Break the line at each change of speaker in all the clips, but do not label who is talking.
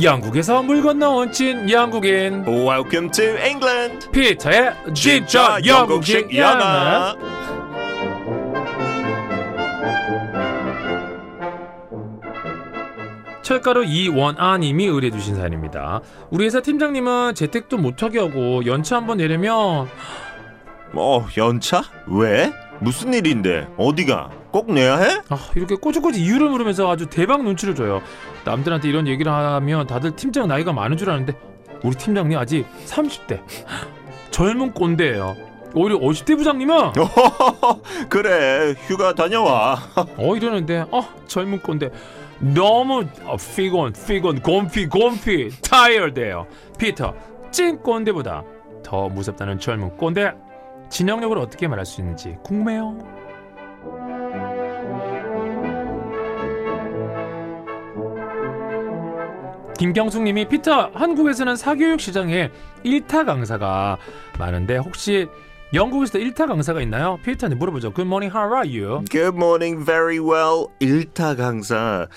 영국에서 물 건너온 찐 영국인
Welcome to England.
피터의 진짜 영국식 영어 철가루 이원아님이 의뢰주신 사연입니다. 우리 회사 팀장님은 재택도 못하게 하고 연차 한번 내려면
어, 연차? 왜? 무슨 일인데? 어디가? 꼭 내야 해?
아, 이렇게 꼬치꼬치 이유를 물으면서 아주 대박 눈치를 줘요. 남들한테 이런 얘기를 하면 다들 팀장 나이가 많은 줄 아는데 우리 팀장님 아직 30대 젊은 꼰대예요. 오히려 50대 부장님은
그래, 휴가 다녀와.
어 이러는데 어 젊은 꼰대 너무 어, 피곤 피곤 곰피 곰피 타이어드해요. 피터 찐 꼰대보다 더 무섭다는 젊은 꼰대 진영력을 어떻게 말할 수 있는지 궁금해요. 김경숙님이 피터 한국에서는 사교육 시장에 일타 강사가 많은데 혹시 영국에서도 일타 강사가 있나요? 피터한테 물어보죠. Good morning, how are you?
Good morning, very well. 일타 강사.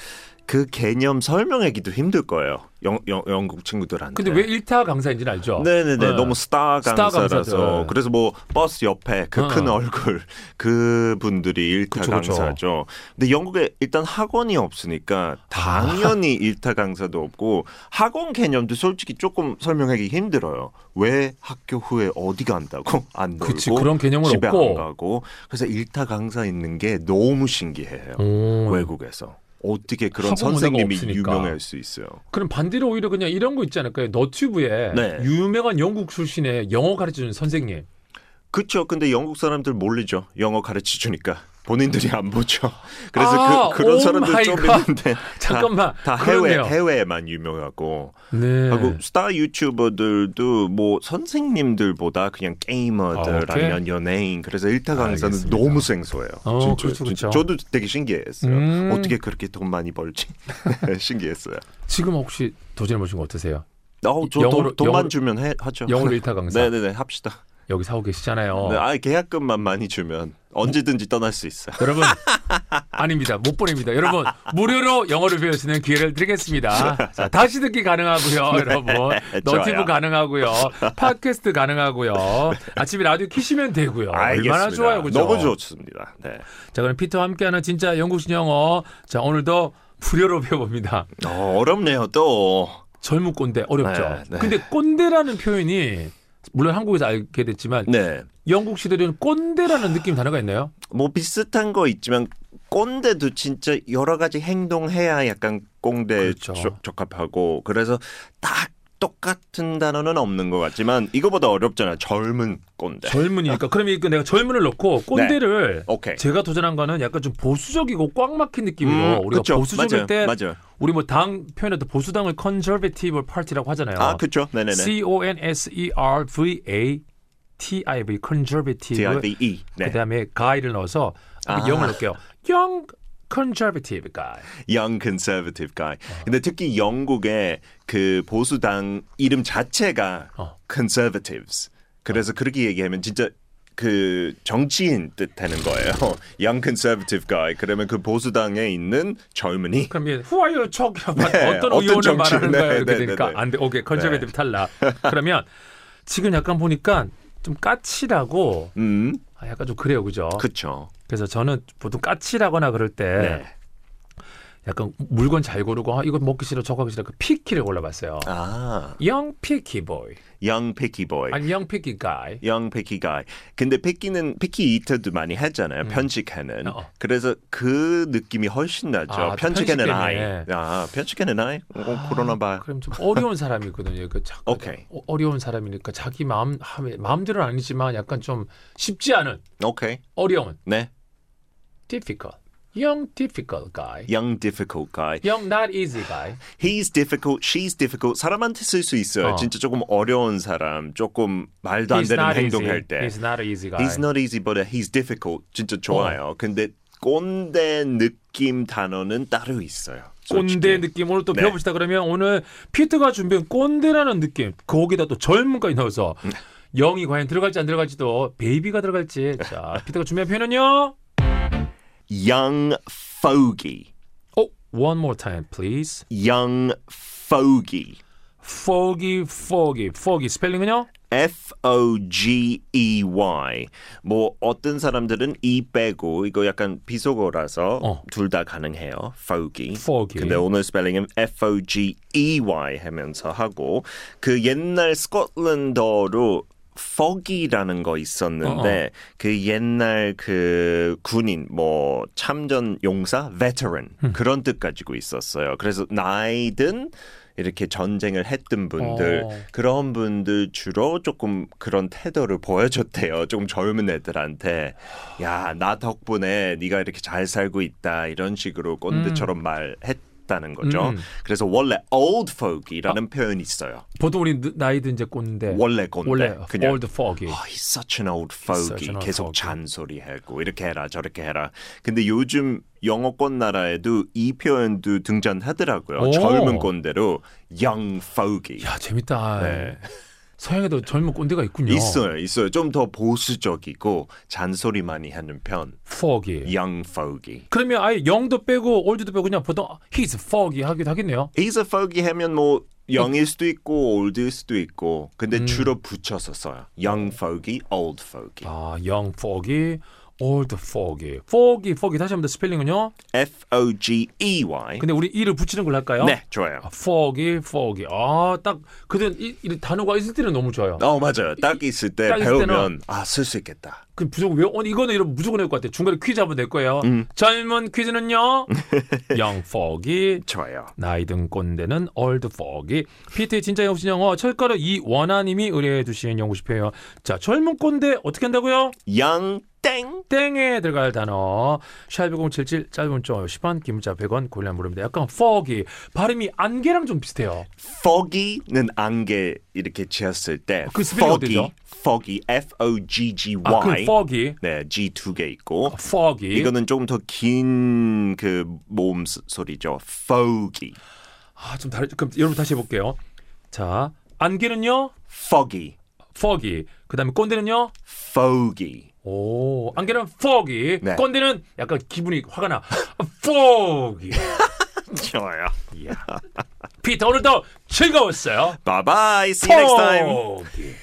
그 개념 설명하기도 힘들 거예요. 영, 영, 영국 친구들한테.
근데 왜 일타 강사인지는 알죠?
네네네
네.
너무 스타
스타
강사라서
강사들.
그래서 뭐 버스 옆에 그
어.
큰 얼굴 그 분들이 일타
그쵸, 그쵸.
강사죠. 근데 영국에 일단 학원이 없으니까 당연히 일타 강사도 없고 학원 개념도 솔직히 조금 설명하기 힘들어요. 왜 학교 후에 어디 간다고 안 놀고
그치, 그런 개념은
집에
없고.
안 가고 그래서 일타 강사 있는 게 너무 신기해요.
오.
외국에서 어떻게 그런 선생님이. 유명할 수 있어요.
그럼 반대로 오히려 그냥 이런 거 있지 않을까요? 너튜브에
네.
유명한 영국 출신의 영어 가르쳐주는 선생님.
그렇죠. 근데 영국 사람들 모르죠. 영어 가르쳐 주니까 본인들이 안 보죠. 그래서
아,
그,
오
사람들 좀
갓.
있는데
잠깐만.
다, 다 해외. 해외에만 유명하고
네.
하고 스타 유튜버들도 뭐 선생님들보다 그냥 게이머들
아,
연예인 그래서 일타 강사는
알겠습니다.
너무 생소해요.
어,
진짜,
그렇죠. 그렇죠.
저도 되게 신기했어요.
음.
어떻게 그렇게 돈 많이 벌지? 신기했어요.
지금 혹시 도전해 보신 거 어떠세요?
어, 저
영어로-
돈, 돈만
영어로-
주면 해, 하죠.
영어로 일타 강사.
네네네 합시다.
여기 사고 계시잖아요.
네, 아 계약금만 많이 주면 언제든지 떠날 수 있어요.
여러분 아닙니다 못 보냅니다 여러분 무료로 영어를 있는 기회를 드리겠습니다 자 다시 듣기 가능하고요 여러분 너티브
네.
가능하고요 팟캐스트 가능하고요 아침에 라디오 키시면 되고요 얼마나
알겠습니다.
좋아요 그죠
너무 좋습니다. 네.
자 그럼 피터와 함께하는 진짜 영국식 영어 자 오늘도 무료로 배워봅니다
어, 어렵네요 또.
젊은 꼰대 어렵죠
네, 네.
근데 꼰대라는 표현이 물론 한국에서 알게 됐지만
네.
영국 시대에는 꼰대라는 느낌 단어가 있나요?
뭐 비슷한 거 있지만 꼰대도 진짜 여러 가지 행동해야 약간 꼰대
그렇죠.
적- 적합하고 그래서 딱 똑같은 단어는 없는 것 같지만 이거보다 어렵잖아요. 젊은 꼰대.
젊은이니까 그러면 이거 내가 젊은을 넣고 꼰대를
오케이.
제가 도전한 거는 약간 좀 보수적이고 꽉 막힌 느낌으로
음,
우리가
그쵸.
보수적일
맞아요.
때
맞아요.
우리 뭐 당 표현할 때 보수당을 conservative party라고 하잖아요.
아 그렇죠. 네 네 네.
C O N S E R V A T I V conservative.
D-I-V-E. 네.
그다음에 guy를 넣어서
아.
영을 넣을게요. young conservative guy.
Young Conservative Guy.
어.
근데 특히 영국의 그 보수당 이름 자체가
어.
Conservatives. 그래서 그렇게 얘기하면 진짜 그 정치인 뜻하는 거예요. Young Conservative Guy. 그러면 그 보수당에 있는 젊은이.
그러면 who are you talking about?
네,
어떤
어떤
의원을
정치-
말하는
네,
거야 이렇게
네,
되니까
네, 네.
안 돼. 오케이 conservative 탈락. 그러면 지금 약간 보니까 좀 까칠하고
음,
아, 약간 좀 그래요, 그죠?
그렇죠.
그래서 저는 보통 까칠하거나 그럴 때
네.
약간 물건 잘 고르고 아, 이거 먹기 싫어 저거 하기 싫어 그 피키를 골라봤어요.
아,
Young picky boy
Young Picky Boy.
아니 young picky guy.
Young Picky Guy. 근데 피키는 피키 이터도 많이 하잖아요. 편식하는.
어.
그래서 그 느낌이 훨씬 나죠.
아, 또
편식하는 아이. 아, 편식하는 아이. 어, 그러나 봐.
그럼 좀 어려운 사람이거든요. 그 자,
오케이.
어, 어려운 사람이니까 자기 마음 하- 마음대로는 아니지만 약간 좀 쉽지 않은
오케이.
어려운
네.
difficult. Young difficult guy.
Young difficult guy.
Young not easy guy.
He's difficult, she's difficult. 사람한테 쓸 수 있어요.
어.
진짜 조금 어려운 사람, 조금 말도 안
He's
되는
not
행동할
easy.
때.
He's not easy guy.
He's not easy, but he's difficult. 진짜 좋아요. 근데 꼰대 느낌 단어는 따로 있어요.
꼰대 느낌으로 또
네.
배워봅시다 그러면 오늘 피트가 준비한 꼰대라는 느낌 거기다 또 젊은까지 넣어서
음.
영이 과연 들어갈지 안 들어갈지도 베이비가 들어갈지 자 피트가 준비한 표현은요
young fogey.
Oh, one more time, please.
young fogey.
Foggy, foggy, foggy. 스펠링은요?
F O G E Y. 뭐 어떤 사람들은 E 빼고 이거 약간 비속어라서
어.
둘다 가능해요. fogey.
foggy.
근데 오늘 스펠링은 F O G E Y 하면서 하고 그 옛날 스코틀랜드어로 foggy라는 거 있었는데 그 옛날 그 군인 뭐 참전 용사 veteran 그런 뜻 가지고 있었어요. 그래서 나이든 이렇게 전쟁을 했던 분들
어.
그런 분들 주로 조금 그런 태도를 보여줬대요. 조금 젊은 애들한테 야 나 덕분에 네가 이렇게 잘 살고 있다 이런 식으로 꼰대처럼 말했 다는 거죠.
음.
그래서 원래 old fogey라는 표현이 있어요.
보통 우리 느- 나이 든 이제 꼰대.
원래 꼰대.
원래
그냥
old foggy.
Oh, he's such an old
an old
계속
fogey.
잔소리하고 이렇게 해라 저렇게 해라. 근데 요즘 영어권 나라에도 이 표현도 등장하더라고요.
오.
젊은 꼰대로 young fogey.
야 재밌다.
네.
서양에도 젊은 꼰대가 있군요.
있어요, 있어요. 좀 더 보수적이고 잔소리 많이 하는 편.
foggy.
young fogey.
그러면 아예 영도 빼고 올드도 빼고 그냥 보통 he's foggy 하기도 하겠네요.
He's a fogey 하면 뭐 young일 수도 있고 old일 수도 있고 근데
음.
주로 붙여서 써요. young fogey, old fogey.
아, young foggy, old foggy. foggy, foggy 다시 한번 더 스펠링은요?
F O G E Y.
근데 우리 이를 붙이는 걸로 할까요?
네, 좋아요.
아, foggy, foggy. 아, 딱 그든 이, 이 단어가 있을 때는 너무 좋아요.
어 맞아요. 딱 있을 때
딱 있을 때는-
배우면 아 쓸 수 있겠다.
그 무조건 왜 어, 이거는 이런 무조건 낼것 같아. 중간에 퀴즈 한번 낼 거예요.
음.
젊은 퀴즈는요. young foggy.
좋아요.
나이 든 꼰대는 old foggy. 피트의 진짜 영신 영어 철가루 이원아님이 의뢰해 주신 연구시표예요. 자, 젊은 꼰대 어떻게 한다고요?
young 땡.
땡에 들어갈 단어 샵1077 짧은 문자 10원 긴 문자 100원 고릴라 무료입니다. 약간 foggy 발음이 안개랑 좀 비슷해요.
foggy는 안개 이렇게 지었을 때
그
foggy, foggy, F O G G
아, 그
Y.
foggy,
네, G 두 개 있고
foggy.
이거는 조금 더 긴 그 모음 소- 소리죠. foggy,
아, 좀 다르. 그럼 여러분 다시 해 볼게요. 자, 안개는요
foggy,
foggy. 그다음에 꼰대는요.
foggy.
오, 안개는 foggy.
네.
꼰대는 약간 기분이 화가 나. foggy.
좋아요.
이야. 피터 오늘도 즐거웠어요.
Bye bye. See you next time.
foggy.